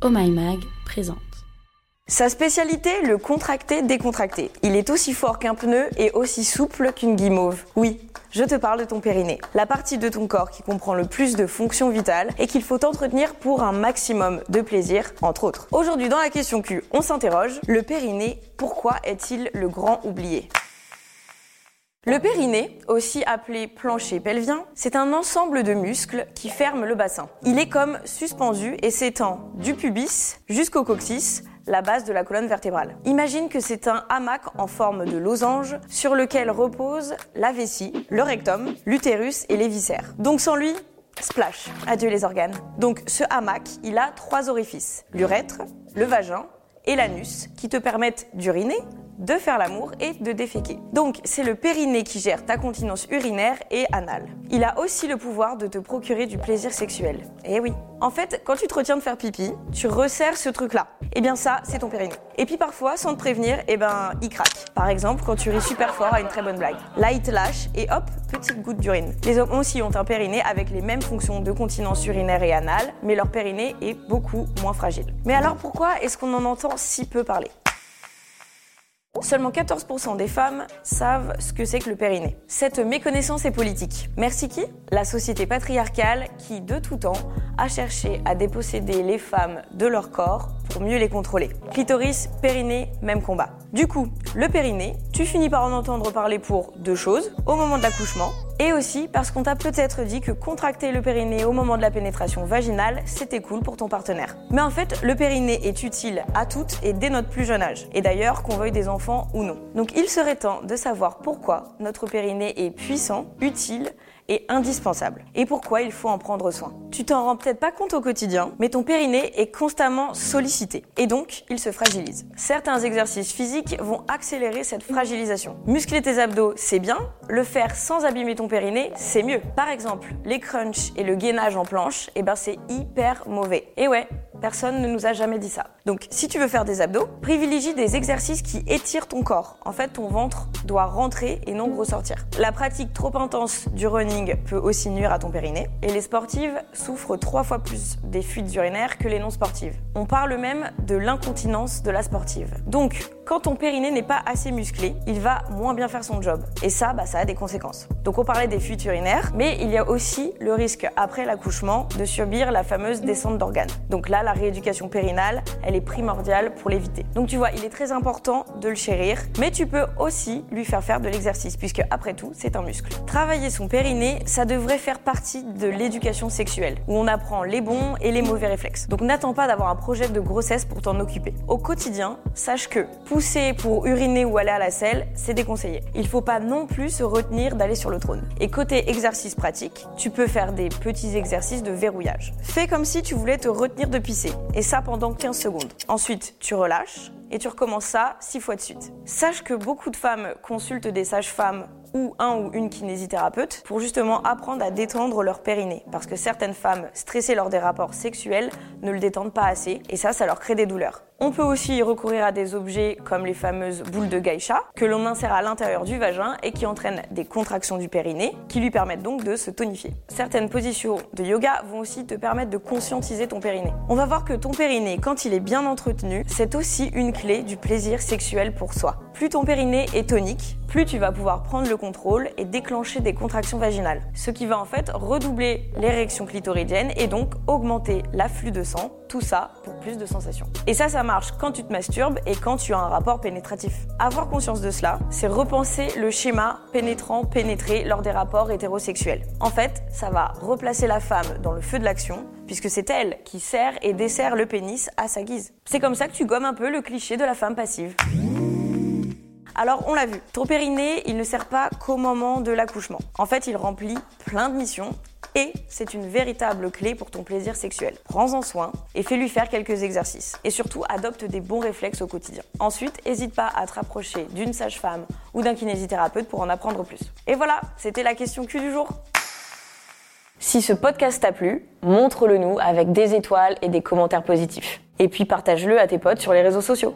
Oh My Mag présente. Sa spécialité, le contracté-décontracté. Il est aussi fort qu'un pneu et aussi souple qu'une guimauve. Oui, je te parle de ton périnée. La partie de ton corps qui comprend le plus de fonctions vitales et qu'il faut entretenir pour un maximum de plaisir, entre autres. Aujourd'hui, dans la question Q, on s'interroge, le périnée, pourquoi est-il le grand oublié? Le périnée, aussi appelé plancher pelvien, c'est un ensemble de muscles qui ferment le bassin. Il est comme suspendu et s'étend du pubis jusqu'au coccyx, la base de la colonne vertébrale. Imagine que c'est un hamac en forme de losange sur lequel repose la vessie, le rectum, l'utérus et les viscères. Donc sans lui, splash, adieu les organes. Donc ce hamac, il a trois orifices, l'urètre, le vagin et l'anus, qui te permettent d'uriner, de faire l'amour et de déféquer. Donc c'est le périnée qui gère ta continence urinaire et anale. Il a aussi le pouvoir de te procurer du plaisir sexuel. Eh oui. En fait, quand tu te retiens de faire pipi, tu resserres ce truc-là. Eh bien ça, c'est ton périnée. Et puis parfois, sans te prévenir, eh ben il craque. Par exemple, quand tu ris super fort à une très bonne blague. Là, il te lâche et hop, petite goutte d'urine. Les hommes aussi ont un périnée avec les mêmes fonctions de continence urinaire et anale, mais leur périnée est beaucoup moins fragile. Mais alors pourquoi est-ce qu'on en entend si peu parler? Seulement 14% des femmes savent ce que c'est que le périnée. Cette méconnaissance est politique. Merci qui? La société patriarcale qui, de tout temps, a cherché à déposséder les femmes de leur corps pour mieux les contrôler. Clitoris, périnée, même combat. Du coup, le périnée, tu finis par en entendre parler pour deux choses, au moment de l'accouchement, et aussi parce qu'on t'a peut-être dit que contracter le périnée au moment de la pénétration vaginale, c'était cool pour ton partenaire. Mais en fait, le périnée est utile à toutes et dès notre plus jeune âge. Et d'ailleurs, qu'on veuille des enfants ou non. Donc il serait temps de savoir pourquoi notre périnée est puissant, utile est indispensable et pourquoi il faut en prendre soin? Tu t'en rends peut-être pas compte au quotidien, mais ton périnée est constamment sollicité et donc il se fragilise. Certains exercices physiques vont accélérer cette fragilisation. Muscler tes abdos, c'est bien, le faire sans abîmer ton périnée, c'est mieux. Par exemple, les crunchs et le gainage en planche, eh ben c'est hyper mauvais. Et ouais, Personne ne nous a jamais dit ça. Donc, si tu veux faire des abdos, privilégie des exercices qui étirent ton corps. En fait, ton ventre doit rentrer et non ressortir. La pratique trop intense du running peut aussi nuire à ton périnée. Et les sportives souffrent trois fois plus des fuites urinaires que les non sportives. On parle même de l'incontinence de la sportive. Donc, quand ton périnée n'est pas assez musclé, il va moins bien faire son job. Et ça, bah, ça a des conséquences. Donc, on parlait des fuites urinaires, mais il y a aussi le risque après l'accouchement de subir la fameuse descente d'organes. Donc là, la rééducation périnale, elle est primordiale pour l'éviter. Donc tu vois, il est très important de le chérir, mais tu peux aussi lui faire faire de l'exercice, puisque après tout, c'est un muscle. Travailler son périnée, ça devrait faire partie de l'éducation sexuelle, où on apprend les bons et les mauvais réflexes. Donc n'attends pas d'avoir un projet de grossesse pour t'en occuper. Au quotidien, sache que pousser pour uriner ou aller à la selle, c'est déconseillé. Il faut pas non plus se retenir d'aller sur le trône. Et côté exercice pratique, tu peux faire des petits exercices de verrouillage. Fais comme si tu voulais te retenir de pisser et ça pendant 15 secondes. Ensuite, tu relâches et tu recommences ça 6 fois de suite. Sache que beaucoup de femmes consultent des sages-femmes ou un ou une kinésithérapeute pour justement apprendre à détendre leur périnée. Parce que certaines femmes stressées lors des rapports sexuels ne le détendent pas assez et ça, ça leur crée des douleurs. On peut aussi recourir à des objets comme les fameuses boules de geisha que l'on insère à l'intérieur du vagin et qui entraînent des contractions du périnée qui lui permettent donc de se tonifier. Certaines positions de yoga vont aussi te permettre de conscientiser ton périnée. On va voir que ton périnée, quand il est bien entretenu, c'est aussi une clé du plaisir sexuel pour soi. Plus ton périnée est tonique, plus tu vas pouvoir prendre le contrôle et déclencher des contractions vaginales. Ce qui va en fait redoubler l'érection clitoridienne et donc augmenter l'afflux de sang. Tout ça pour plus de sensations. Et ça, ça marche quand tu te masturbes et quand tu as un rapport pénétratif. Avoir conscience de cela, c'est repenser le schéma pénétrant-pénétré lors des rapports hétérosexuels. En fait, ça va replacer la femme dans le feu de l'action puisque c'est elle qui sert et dessert le pénis à sa guise. C'est comme ça que tu gommes un peu le cliché de la femme passive. Alors on l'a vu, ton périnée, il ne sert pas qu'au moment de l'accouchement. En fait, il remplit plein de missions et c'est une véritable clé pour ton plaisir sexuel. Prends-en soin et fais-lui faire quelques exercices. Et surtout, adopte des bons réflexes au quotidien. Ensuite, n'hésite pas à te rapprocher d'une sage-femme ou d'un kinésithérapeute pour en apprendre plus. Et voilà, c'était la question Q du jour. Si ce podcast t'a plu, montre-le nous avec des étoiles et des commentaires positifs. Et puis partage-le à tes potes sur les réseaux sociaux.